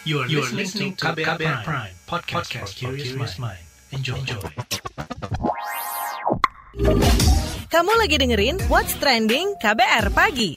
You are, you are listening to KBR, KBR Prime, Prime podcast, podcast for curious mind. Enjoy. Enjoy. Kamu lagi dengerin What's Trending KBR Pagi.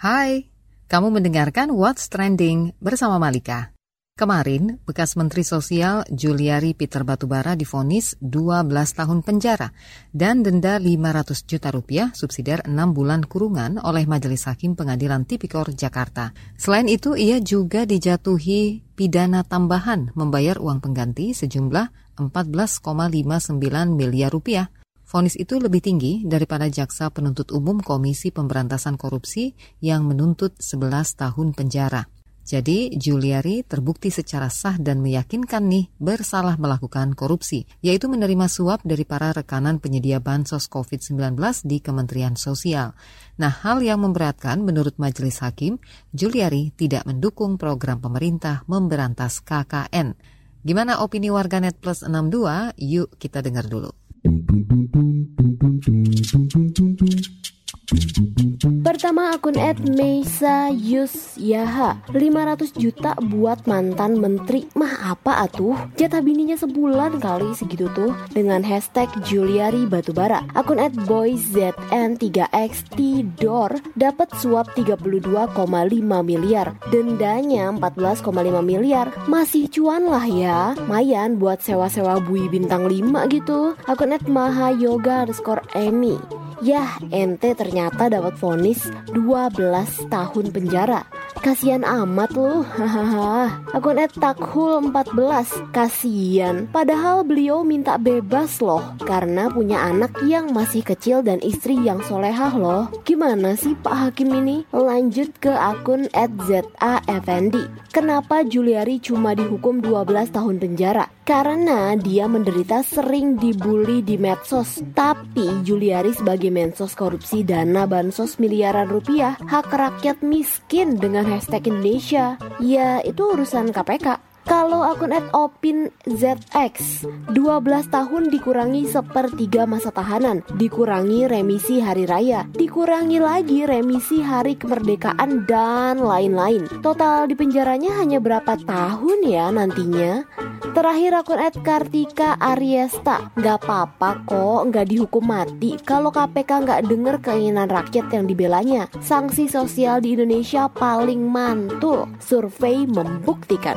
Hai, kamu mendengarkan What's Trending bersama Malika. Kemarin, bekas Menteri Sosial Juliari Peter Batubara difonis 12 tahun penjara dan denda 500 juta rupiah subsidiar 6 bulan kurungan oleh Majelis Hakim Pengadilan Tipikor Jakarta. Selain itu, ia juga dijatuhi pidana tambahan membayar uang pengganti sejumlah 14,59 miliar rupiah. Fonis itu lebih tinggi daripada jaksa penuntut umum Komisi Pemberantasan Korupsi yang menuntut 11 tahun penjara. Jadi, Juliari terbukti secara sah dan meyakinkan nih bersalah melakukan korupsi, yaitu menerima suap dari para rekanan penyedia bansos COVID-19 di Kementerian Sosial. Nah, hal yang memberatkan menurut Majelis Hakim, Juliari tidak mendukung program pemerintah memberantas KKN. Gimana opini warganet plus 62? Yuk kita dengar dulu. Pertama akun Ed Meisa Yus Yaha 500 juta buat mantan menteri. Mah apa atuh? Jatah bininya sebulan kali segitu tuh. Dengan hashtag Juliari Batubara. Akun Ed BoyZN3XT Dor Dapat suap 32,5 miliar. Dendanya 14,5 miliar. Masih cuan lah ya. Mayan buat sewa-sewa bui bintang 5 gitu. Akun Ed Maha Yoga underscore Emi Yah, ente ternyata dapat vonis 12 tahun penjara. Kasian amat lu. Akun @takhul 14. Kasian. Padahal beliau minta bebas loh karena punya anak yang masih kecil dan istri yang solehah loh. Gimana sih Pak Hakim ini? Lanjut ke akun @zafendi. Kenapa Juliari cuma dihukum 12 tahun penjara? Karena dia menderita sering dibully di medsos. Tapi Juliari sebagai mensos korupsi dana bansos miliaran rupiah hak rakyat miskin dengan hashtag Indonesia. Ya itu urusan KPK. Kalau akun at opin ZX 12 tahun dikurangi sepertiga masa tahanan Dikurangi remisi hari raya Dikurangi lagi remisi hari kemerdekaan dan lain-lain Total di penjaranya hanya berapa tahun ya nantinya? Terakhir akun at Kartika Ariesta Gak apa-apa kok gak dihukum mati Kalau KPK gak denger keinginan rakyat yang dibelanya Sanksi sosial di Indonesia paling mantul Survei membuktikan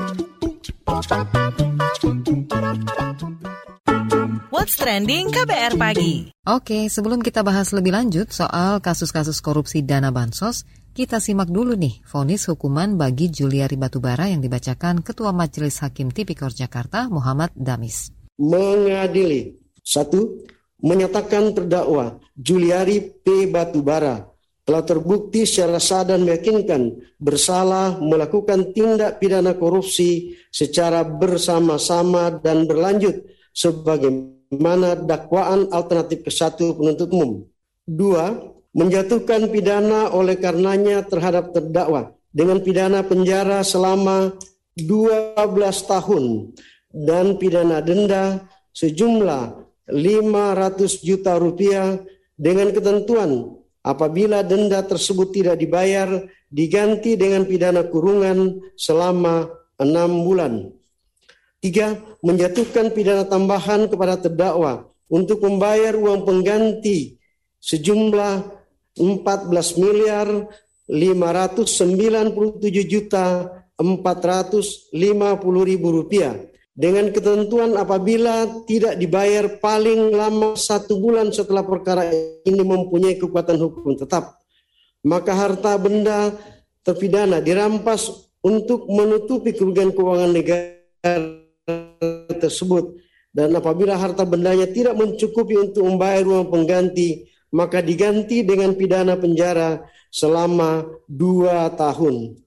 What's Trending KBR Pagi. Oke, sebelum kita bahas lebih lanjut soal kasus-kasus korupsi dana bansos, kita simak dulu nih vonis hukuman bagi Juliari Batubara yang dibacakan Ketua Majelis Hakim Tipikor Jakarta Muhammad Damis. Mengadili. Satu, menyatakan terdakwa Juliari P. Batubara telah terbukti secara sah dan meyakinkan bersalah melakukan tindak pidana korupsi secara bersama-sama dan berlanjut sebagaimana dakwaan alternatif ke satu penuntut umum. Dua, menjatuhkan pidana oleh karenanya terhadap terdakwa dengan pidana penjara selama 12 tahun dan pidana denda sejumlah 500 juta rupiah dengan ketentuan Apabila denda tersebut tidak dibayar, diganti dengan pidana kurungan selama enam bulan. Tiga, menjatuhkan pidana tambahan kepada terdakwa untuk membayar uang pengganti sejumlah 14 miliar 597 juta 450 ribu rupiah. Dengan ketentuan apabila tidak dibayar paling lama satu bulan setelah perkara ini mempunyai kekuatan hukum tetap, maka harta benda terpidana dirampas untuk menutupi kerugian keuangan negara tersebut. Dan apabila harta bendanya tidak mencukupi untuk membayar uang pengganti maka diganti dengan pidana penjara selama dua tahun.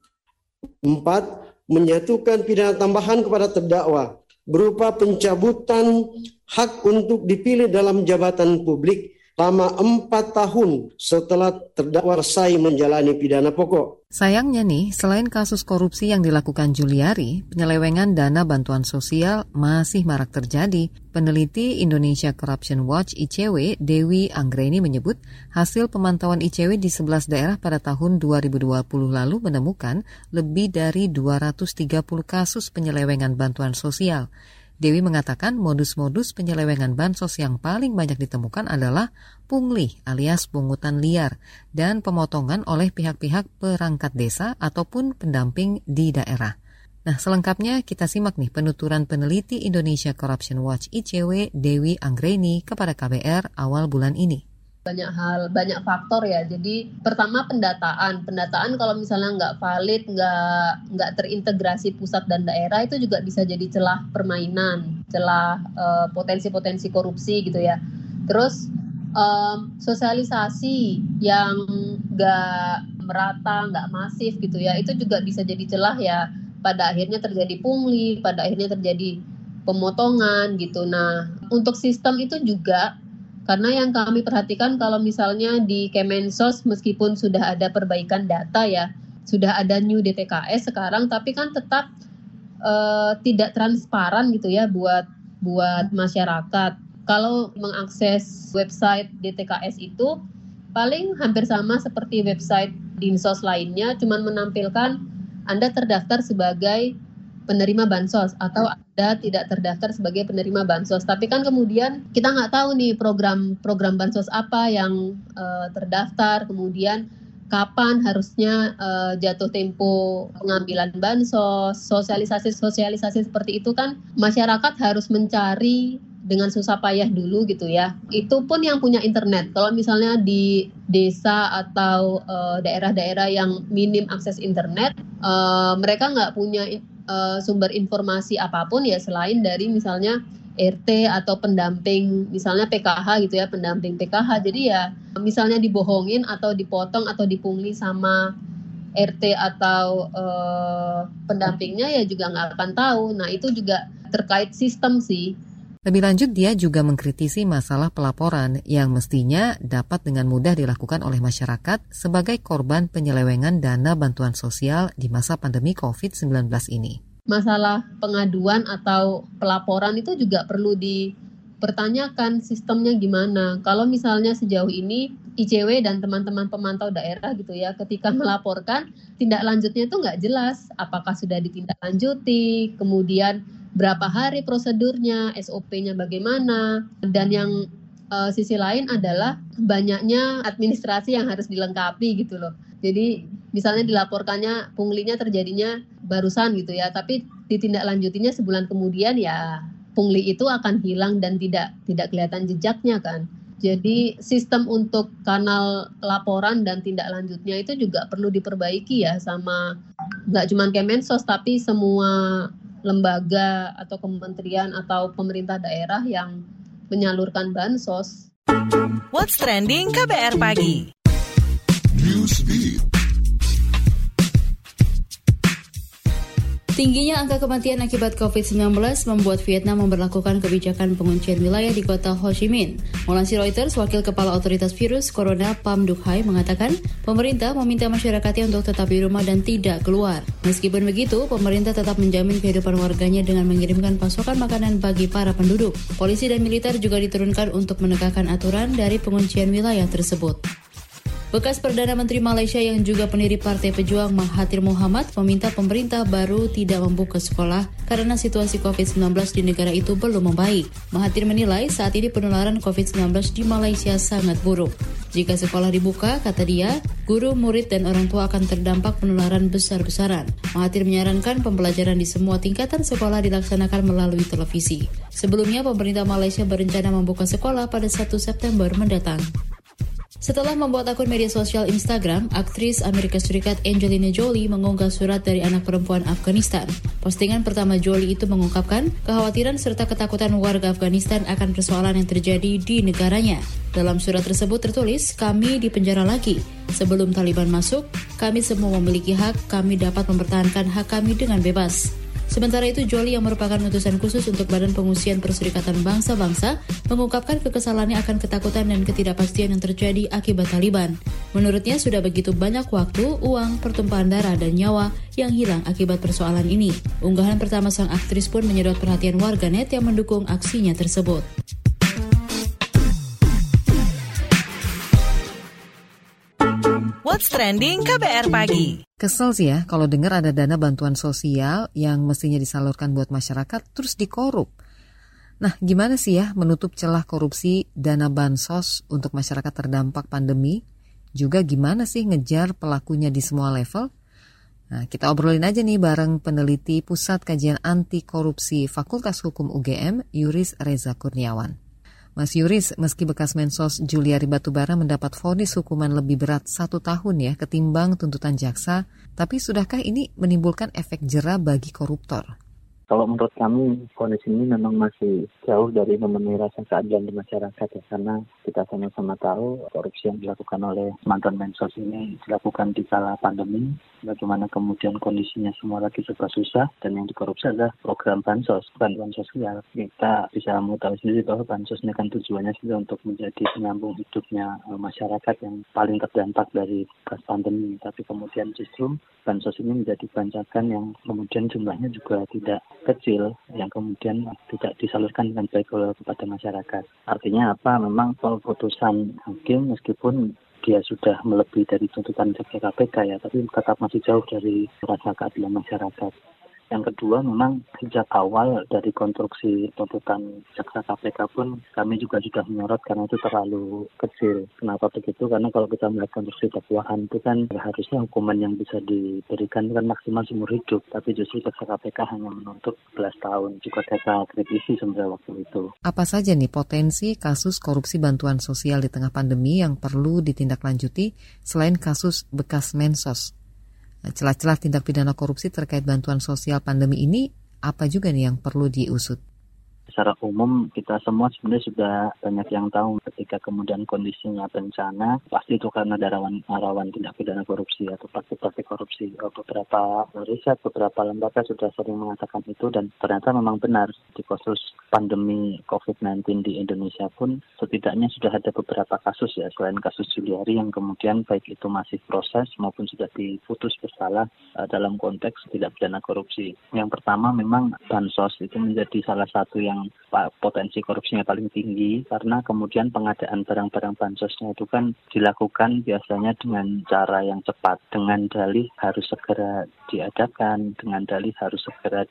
Empat, menjatuhkan pidana tambahan kepada terdakwa berupa pencabutan hak untuk dipilih dalam jabatan publik lama empat tahun setelah terdakwa selesai menjalani pidana pokok. Sayangnya nih, selain kasus korupsi yang dilakukan Juliari, penyelewengan dana bantuan sosial masih marak terjadi. Peneliti Indonesia Corruption Watch ICW, Dewi Anggreni menyebut hasil pemantauan ICW di 11 daerah pada tahun 2020 lalu menemukan lebih dari 230 kasus penyelewengan bantuan sosial. Dewi mengatakan modus-modus penyelewengan bansos yang paling banyak ditemukan adalah pungli alias pungutan liar dan pemotongan oleh pihak-pihak perangkat desa ataupun pendamping di daerah. Nah, selengkapnya kita simak nih penuturan peneliti Indonesia Corruption Watch ICW Dewi Anggreni kepada KBR awal bulan ini banyak hal, banyak faktor ya. Jadi pertama pendataan, pendataan kalau misalnya nggak valid, nggak nggak terintegrasi pusat dan daerah itu juga bisa jadi celah permainan, celah uh, potensi-potensi korupsi gitu ya. Terus um, sosialisasi yang nggak merata, nggak masif gitu ya, itu juga bisa jadi celah ya. Pada akhirnya terjadi pungli, pada akhirnya terjadi pemotongan gitu. Nah, untuk sistem itu juga karena yang kami perhatikan kalau misalnya di Kemensos meskipun sudah ada perbaikan data ya, sudah ada new DTKS sekarang tapi kan tetap uh, tidak transparan gitu ya buat buat masyarakat. Kalau mengakses website DTKS itu paling hampir sama seperti website Dinsos lainnya, cuman menampilkan Anda terdaftar sebagai penerima bansos atau Anda tidak terdaftar sebagai penerima bansos. Tapi kan kemudian kita nggak tahu nih program-program bansos apa yang uh, terdaftar, kemudian kapan harusnya uh, jatuh tempo pengambilan bansos, sosialisasi-sosialisasi seperti itu kan masyarakat harus mencari dengan susah payah dulu gitu ya. Itu pun yang punya internet. Kalau misalnya di desa atau daerah-daerah uh, daerah -daerah yang minim akses internet, uh, mereka nggak punya uh, sumber informasi apa pun ya selain dari misalnya RT atau pendamping misalnya PKH gitu ya pendamping PKH jadi ya misalnya dibohongin atau dipotong atau dipungli sama RT atau uh, pendampingnya ya juga nggak akan tahu. Nah itu juga terkait sistem sih lebih lanjut, dia juga mengkritisi masalah pelaporan yang mestinya dapat dengan mudah dilakukan oleh masyarakat sebagai korban penyelewengan dana bantuan sosial di masa pandemi COVID-19 ini. Masalah pengaduan atau pelaporan itu juga perlu dipertanyakan sistemnya gimana. Kalau misalnya sejauh ini ICW dan teman-teman pemantau daerah gitu ya, ketika melaporkan tindak lanjutnya itu nggak jelas, apakah sudah ditindaklanjuti, kemudian berapa hari prosedurnya, SOP-nya bagaimana, dan yang uh, sisi lain adalah banyaknya administrasi yang harus dilengkapi gitu loh. Jadi misalnya dilaporkannya punglinya terjadinya barusan gitu ya, tapi ditindaklanjutinya sebulan kemudian ya pungli itu akan hilang dan tidak tidak kelihatan jejaknya kan. Jadi sistem untuk kanal laporan dan tindak lanjutnya itu juga perlu diperbaiki ya sama nggak cuma Kemensos tapi semua lembaga atau kementerian atau pemerintah daerah yang menyalurkan bansos. What's trending KBR pagi? Tingginya angka kematian akibat COVID-19 membuat Vietnam memperlakukan kebijakan penguncian wilayah di kota Ho Chi Minh. Melansir Reuters, Wakil Kepala Otoritas Virus Corona Pam Duk Hai mengatakan, pemerintah meminta masyarakatnya untuk tetap di rumah dan tidak keluar. Meskipun begitu, pemerintah tetap menjamin kehidupan warganya dengan mengirimkan pasokan makanan bagi para penduduk. Polisi dan militer juga diturunkan untuk menegakkan aturan dari penguncian wilayah tersebut. Bekas Perdana Menteri Malaysia yang juga pendiri Partai Pejuang Mahathir Mohamad meminta pemerintah baru tidak membuka sekolah karena situasi COVID-19 di negara itu belum membaik. Mahathir menilai saat ini penularan COVID-19 di Malaysia sangat buruk. Jika sekolah dibuka, kata dia, guru, murid, dan orang tua akan terdampak penularan besar-besaran. Mahathir menyarankan pembelajaran di semua tingkatan sekolah dilaksanakan melalui televisi. Sebelumnya, pemerintah Malaysia berencana membuka sekolah pada 1 September mendatang. Setelah membuat akun media sosial Instagram, aktris Amerika Serikat Angelina Jolie mengunggah surat dari anak perempuan Afghanistan. Postingan pertama Jolie itu mengungkapkan kekhawatiran serta ketakutan warga Afghanistan akan persoalan yang terjadi di negaranya. Dalam surat tersebut tertulis, kami di penjara lagi. Sebelum Taliban masuk, kami semua memiliki hak, kami dapat mempertahankan hak kami dengan bebas. Sementara itu, Joli yang merupakan utusan khusus untuk Badan Pengungsian Perserikatan Bangsa-Bangsa mengungkapkan kekesalannya akan ketakutan dan ketidakpastian yang terjadi akibat Taliban. Menurutnya sudah begitu banyak waktu, uang, pertumpahan darah, dan nyawa yang hilang akibat persoalan ini. Unggahan pertama sang aktris pun menyedot perhatian warganet yang mendukung aksinya tersebut. What's Trending KBR Pagi. Kesel sih ya kalau dengar ada dana bantuan sosial yang mestinya disalurkan buat masyarakat terus dikorup. Nah, gimana sih ya menutup celah korupsi dana bansos untuk masyarakat terdampak pandemi? Juga gimana sih ngejar pelakunya di semua level? Nah, kita obrolin aja nih bareng peneliti Pusat Kajian Anti Korupsi Fakultas Hukum UGM, Yuris Reza Kurniawan. Mas Yuris, meski bekas Mensos Juliari Batubara mendapat vonis hukuman lebih berat satu tahun ya ketimbang tuntutan jaksa, tapi sudahkah ini menimbulkan efek jerah bagi koruptor? Kalau menurut kami, kondisi ini memang masih jauh dari memenuhi rasa keadilan di masyarakat ya, karena kita sama-sama tahu korupsi yang dilakukan oleh mantan mensos ini dilakukan di kala pandemi, bagaimana kemudian kondisinya semua lagi serba susah, dan yang dikorupsi adalah program bansos, bantuan sosial. Kita bisa mengetahui sendiri bahwa bansos ini kan tujuannya sudah untuk menjadi penyambung hidupnya eh, masyarakat yang paling terdampak dari pandemi, tapi kemudian justru bansos ini menjadi bancakan yang kemudian jumlahnya juga tidak kecil yang kemudian tidak disalurkan dengan baik oleh kepada masyarakat. Artinya apa? Memang keputusan hakim meskipun dia sudah melebihi dari tuntutan KPK ya, tapi tetap masih jauh dari rasa keadilan masyarakat. Yang kedua memang sejak awal dari konstruksi tuntutan jaksa KPK pun kami juga sudah menyorot karena itu terlalu kecil. Kenapa begitu? Karena kalau kita melihat konstruksi dakwaan itu kan harusnya hukuman yang bisa diberikan kan maksimal seumur hidup. Tapi justru jaksa KPK hanya menuntut 11 tahun. Juga kita kritisi sebenarnya waktu itu. Apa saja nih potensi kasus korupsi bantuan sosial di tengah pandemi yang perlu ditindaklanjuti selain kasus bekas mensos? Celah-celah tindak pidana korupsi terkait bantuan sosial pandemi ini apa juga nih yang perlu diusut? Secara umum kita semua sebenarnya sudah banyak yang tahu ketika kemudian kondisinya bencana pasti itu karena ada rawan, tindak pidana korupsi atau praktik-praktik korupsi. Oh, beberapa riset, beberapa lembaga sudah sering mengatakan itu dan ternyata memang benar di kasus pandemi COVID-19 di Indonesia pun setidaknya sudah ada beberapa kasus ya selain kasus Juliari yang kemudian baik itu masih proses maupun sudah diputus bersalah uh, dalam konteks tidak pidana korupsi. Yang pertama memang bansos itu menjadi salah satu yang potensi korupsinya paling tinggi karena kemudian pengadaan barang-barang bansosnya itu kan dilakukan biasanya dengan cara yang cepat dengan dalih harus segera diadakan dengan dalih harus segera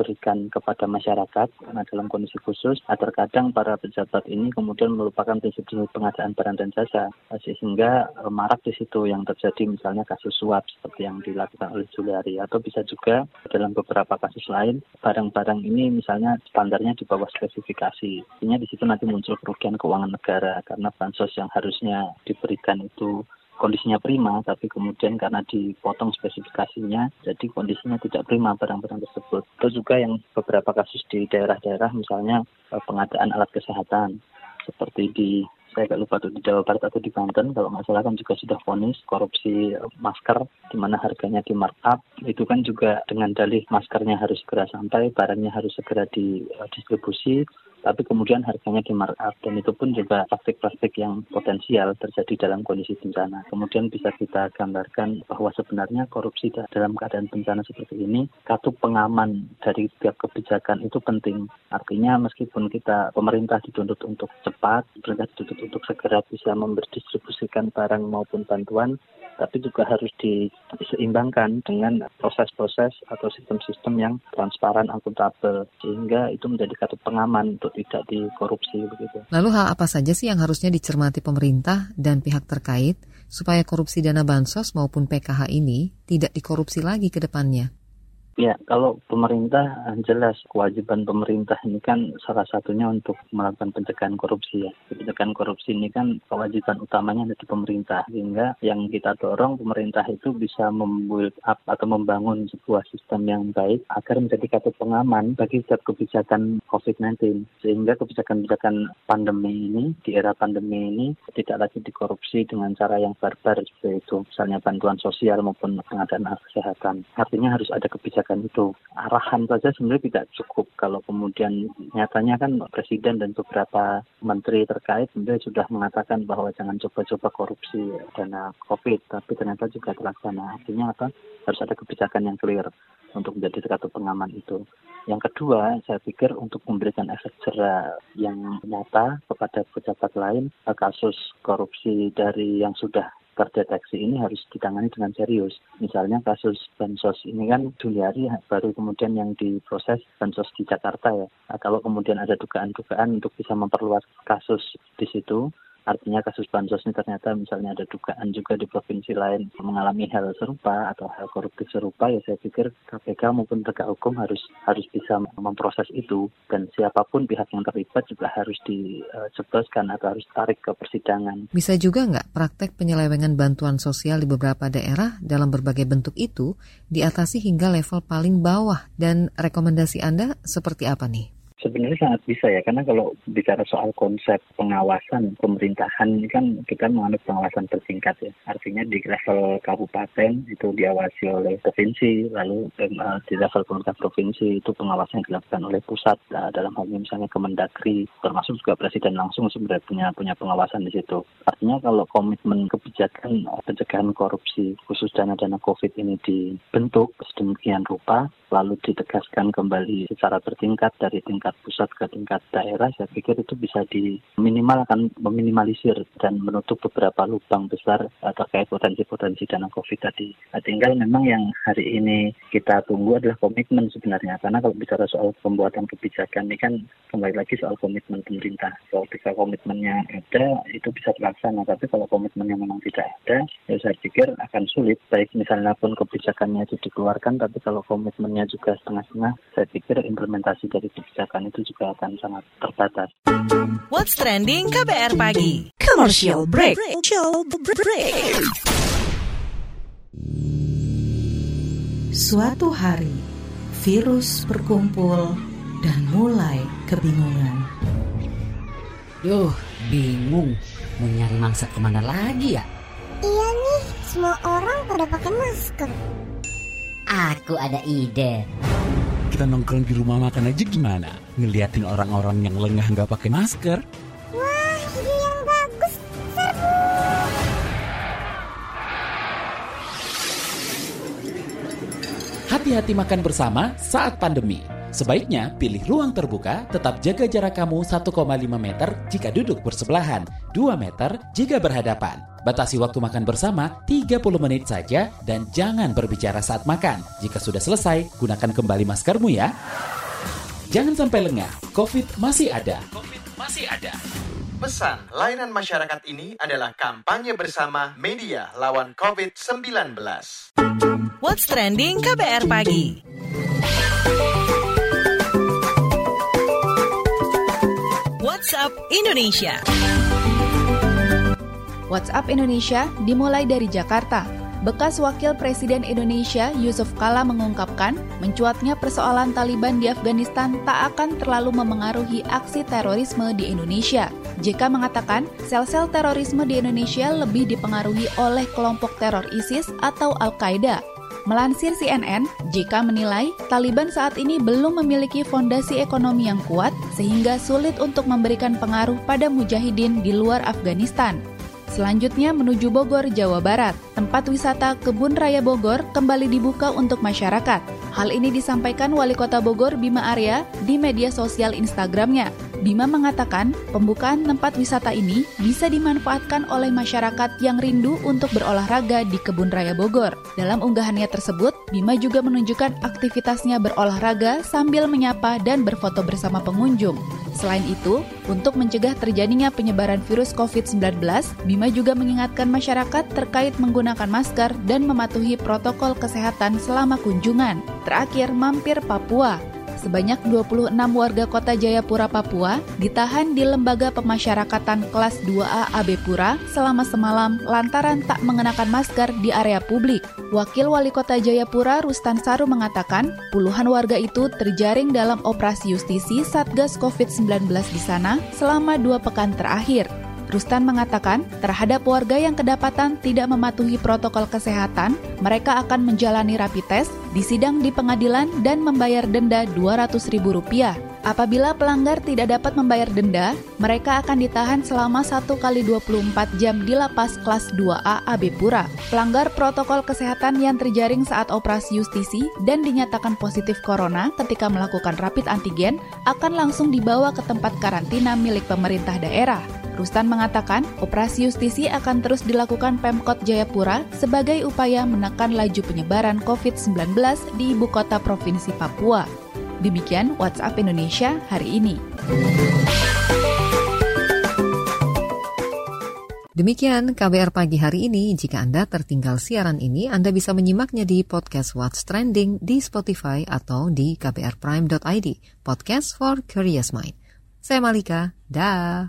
diberikan kepada masyarakat karena dalam kondisi khusus terkadang para pejabat ini kemudian melupakan prinsip-prinsip pengadaan barang dan jasa sehingga e, marak di situ yang terjadi misalnya kasus suap seperti yang dilakukan oleh Juliari atau bisa juga dalam beberapa kasus lain barang-barang ini misalnya standarnya di bawah spesifikasi. Artinya di situ nanti muncul kerugian keuangan negara karena bansos yang harusnya diberikan itu kondisinya prima, tapi kemudian karena dipotong spesifikasinya, jadi kondisinya tidak prima barang-barang tersebut. Itu juga yang beberapa kasus di daerah-daerah, misalnya eh, pengadaan alat kesehatan, seperti di saya agak lupa tuh di Jawa Barat atau di Banten kalau nggak salah kan juga sudah vonis korupsi masker di mana harganya di markup itu kan juga dengan dalih maskernya harus segera sampai barangnya harus segera didistribusi tapi kemudian harganya di markup dan itu pun juga praktik-praktik yang potensial terjadi dalam kondisi bencana. Kemudian bisa kita gambarkan bahwa sebenarnya korupsi dalam keadaan bencana seperti ini, katup pengaman dari tiap kebijakan itu penting. Artinya meskipun kita pemerintah dituntut untuk cepat, pemerintah dituntut untuk segera bisa memberdistribusikan barang maupun bantuan, tapi juga harus diseimbangkan dengan proses-proses atau sistem-sistem yang transparan, akuntabel, sehingga itu menjadi katup pengaman untuk tidak dikorupsi begitu. Lalu hal apa saja sih yang harusnya dicermati pemerintah dan pihak terkait supaya korupsi dana bansos maupun PKH ini tidak dikorupsi lagi ke depannya? Ya, kalau pemerintah eh, jelas kewajiban pemerintah ini kan salah satunya untuk melakukan pencegahan korupsi ya. Pencegahan korupsi ini kan kewajiban utamanya dari pemerintah sehingga yang kita dorong pemerintah itu bisa membuat up atau membangun sebuah sistem yang baik agar menjadi kata pengaman bagi setiap kebijakan COVID-19 sehingga kebijakan-kebijakan pandemi ini di era pandemi ini tidak lagi dikorupsi dengan cara yang barbar seperti itu misalnya bantuan sosial maupun pengadaan kesehatan. Artinya harus ada kebijakan kebijakan itu. Arahan saja sebenarnya tidak cukup kalau kemudian nyatanya kan Presiden dan beberapa menteri terkait sebenarnya sudah mengatakan bahwa jangan coba-coba korupsi dana COVID, tapi ternyata juga terlaksana. Artinya apa? Harus ada kebijakan yang clear untuk menjadi satu pengaman itu. Yang kedua, saya pikir untuk memberikan efek jerah yang nyata kepada pejabat lain, kasus korupsi dari yang sudah terdeteksi ini harus ditangani dengan serius. Misalnya kasus bansos ini kan Juliari baru kemudian yang diproses bansos di Jakarta ya. Nah, kalau kemudian ada dugaan-dugaan untuk bisa memperluas kasus di situ, Artinya kasus bansos ini ternyata misalnya ada dugaan juga di provinsi lain mengalami hal serupa atau hal koruptif serupa ya saya pikir KPK maupun tegak hukum harus harus bisa memproses itu dan siapa pun pihak yang terlibat juga harus dicebloskan atau harus tarik ke persidangan. Bisa juga nggak praktek penyelewengan bantuan sosial di beberapa daerah dalam berbagai bentuk itu diatasi hingga level paling bawah dan rekomendasi Anda seperti apa nih? Sebenarnya sangat bisa ya, karena kalau bicara soal konsep pengawasan pemerintahan ini kan kita menganut pengawasan bertingkat ya. Artinya di level kabupaten itu diawasi oleh provinsi, lalu uh, di level pemerintah provinsi itu pengawasan yang dilakukan oleh pusat uh, dalam hal ini misalnya Kemendagri, termasuk juga presiden langsung sebenarnya punya punya pengawasan di situ. Artinya kalau komitmen kebijakan pencegahan korupsi khusus dana-dana COVID ini dibentuk sedemikian rupa, lalu ditegaskan kembali secara bertingkat dari tingkat tingkat pusat ke tingkat daerah, saya pikir itu bisa diminimalkan, meminimalisir dan menutup beberapa lubang besar uh, terkait potensi-potensi dana COVID tadi. Nah, tinggal memang yang hari ini kita tunggu adalah komitmen sebenarnya, karena kalau bicara soal pembuatan kebijakan ini kan kembali lagi soal komitmen pemerintah. Kalau ketika komitmennya ada, itu bisa terlaksana, tapi kalau komitmennya memang tidak ada, ya saya pikir akan sulit, baik misalnya pun kebijakannya itu dikeluarkan, tapi kalau komitmennya juga setengah-setengah, saya pikir implementasi dari kebijakan itu juga akan sangat terbatas. What's trending KBR pagi? Commercial break. Commercial break. Suatu hari, virus berkumpul dan mulai kebingungan. Duh, bingung. Mau nyari mangsa ke mana lagi ya? Iya nih, semua orang pada pakai masker. Aku ada ide kita nongkrong di rumah makan aja gimana? Ngeliatin orang-orang yang lengah nggak pakai masker? Wah, ide yang bagus. Seru. Hati-hati makan bersama saat pandemi. Sebaiknya pilih ruang terbuka, tetap jaga jarak kamu 1,5 meter jika duduk bersebelahan, 2 meter jika berhadapan. Batasi waktu makan bersama 30 menit saja dan jangan berbicara saat makan. Jika sudah selesai, gunakan kembali maskermu ya. Jangan sampai lengah, COVID masih ada. COVID masih ada. Pesan layanan masyarakat ini adalah kampanye bersama media lawan COVID-19. What's Trending KBR Pagi WhatsApp Indonesia. WhatsApp Indonesia dimulai dari Jakarta. Bekas Wakil Presiden Indonesia Yusuf Kala mengungkapkan, mencuatnya persoalan Taliban di Afghanistan tak akan terlalu memengaruhi aksi terorisme di Indonesia. JK mengatakan, sel-sel terorisme di Indonesia lebih dipengaruhi oleh kelompok teror ISIS atau Al-Qaeda. Melansir CNN, JK menilai Taliban saat ini belum memiliki fondasi ekonomi yang kuat sehingga sulit untuk memberikan pengaruh pada mujahidin di luar Afghanistan. Selanjutnya menuju Bogor, Jawa Barat. Tempat wisata Kebun Raya Bogor kembali dibuka untuk masyarakat. Hal ini disampaikan Wali Kota Bogor Bima Arya di media sosial Instagramnya. Bima mengatakan, pembukaan tempat wisata ini bisa dimanfaatkan oleh masyarakat yang rindu untuk berolahraga di Kebun Raya Bogor. Dalam unggahannya tersebut, Bima juga menunjukkan aktivitasnya berolahraga sambil menyapa dan berfoto bersama pengunjung. Selain itu, untuk mencegah terjadinya penyebaran virus COVID-19, Bima juga mengingatkan masyarakat terkait menggunakan masker dan mematuhi protokol kesehatan selama kunjungan. Terakhir, mampir Papua. Sebanyak 26 warga kota Jayapura, Papua ditahan di Lembaga Pemasyarakatan kelas 2A AB Pura selama semalam lantaran tak mengenakan masker di area publik. Wakil Wali Kota Jayapura Rustan Saru mengatakan, puluhan warga itu terjaring dalam operasi justisi Satgas COVID-19 di sana selama dua pekan terakhir. Rustan mengatakan, terhadap warga yang kedapatan tidak mematuhi protokol kesehatan, mereka akan menjalani rapid test, disidang di pengadilan, dan membayar denda Rp200.000. Apabila pelanggar tidak dapat membayar denda, mereka akan ditahan selama 1 kali 24 jam di lapas kelas 2A AB Pura. Pelanggar protokol kesehatan yang terjaring saat operasi justisi dan dinyatakan positif corona ketika melakukan rapid antigen akan langsung dibawa ke tempat karantina milik pemerintah daerah. Rustan mengatakan, operasi justisi akan terus dilakukan Pemkot Jayapura sebagai upaya menekan laju penyebaran COVID-19 di ibu kota Provinsi Papua. Demikian WhatsApp Indonesia hari ini. Demikian KBR pagi hari ini. Jika Anda tertinggal siaran ini, Anda bisa menyimaknya di podcast What's Trending di Spotify atau di kbrprime.id. Podcast for Curious Mind. Saya Malika. Dah.